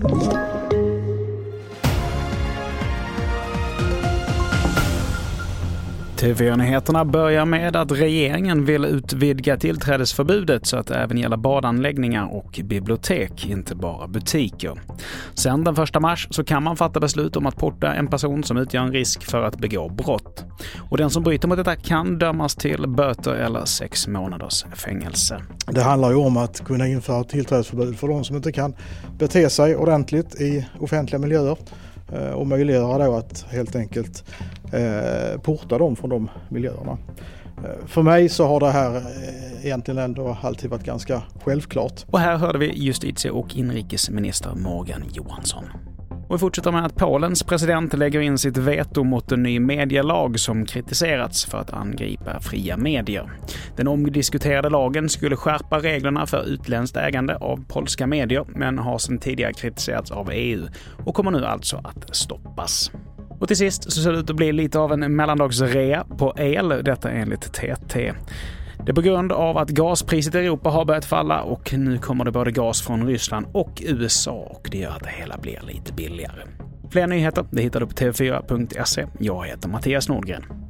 Thank you. TV4-nyheterna börjar med att regeringen vill utvidga tillträdesförbudet så att det även gäller badanläggningar och bibliotek, inte bara butiker. Sen den 1 mars så kan man fatta beslut om att porta en person som utgör en risk för att begå brott. Och den som bryter mot detta kan dömas till böter eller sex månaders fängelse. Det handlar ju om att kunna införa tillträdesförbud för de som inte kan bete sig ordentligt i offentliga miljöer eh, och möjliggöra då att helt enkelt Eh, porta dem från de miljöerna. Eh, för mig så har det här eh, egentligen ändå alltid varit ganska självklart. Och här hörde vi justitie och inrikesminister Morgan Johansson. Och vi fortsätter med att Polens president lägger in sitt veto mot en ny medielag som kritiserats för att angripa fria medier. Den omdiskuterade lagen skulle skärpa reglerna för utländskt ägande av polska medier, men har sedan tidigare kritiserats av EU och kommer nu alltså att stoppas. Och till sist så ser det ut att bli lite av en mellandagsrea på el, detta enligt TT. Det är på grund av att gaspriset i Europa har börjat falla och nu kommer det både gas från Ryssland och USA och det gör att det hela blir lite billigare. Fler nyheter det hittar du på tv4.se. Jag heter Mattias Nordgren.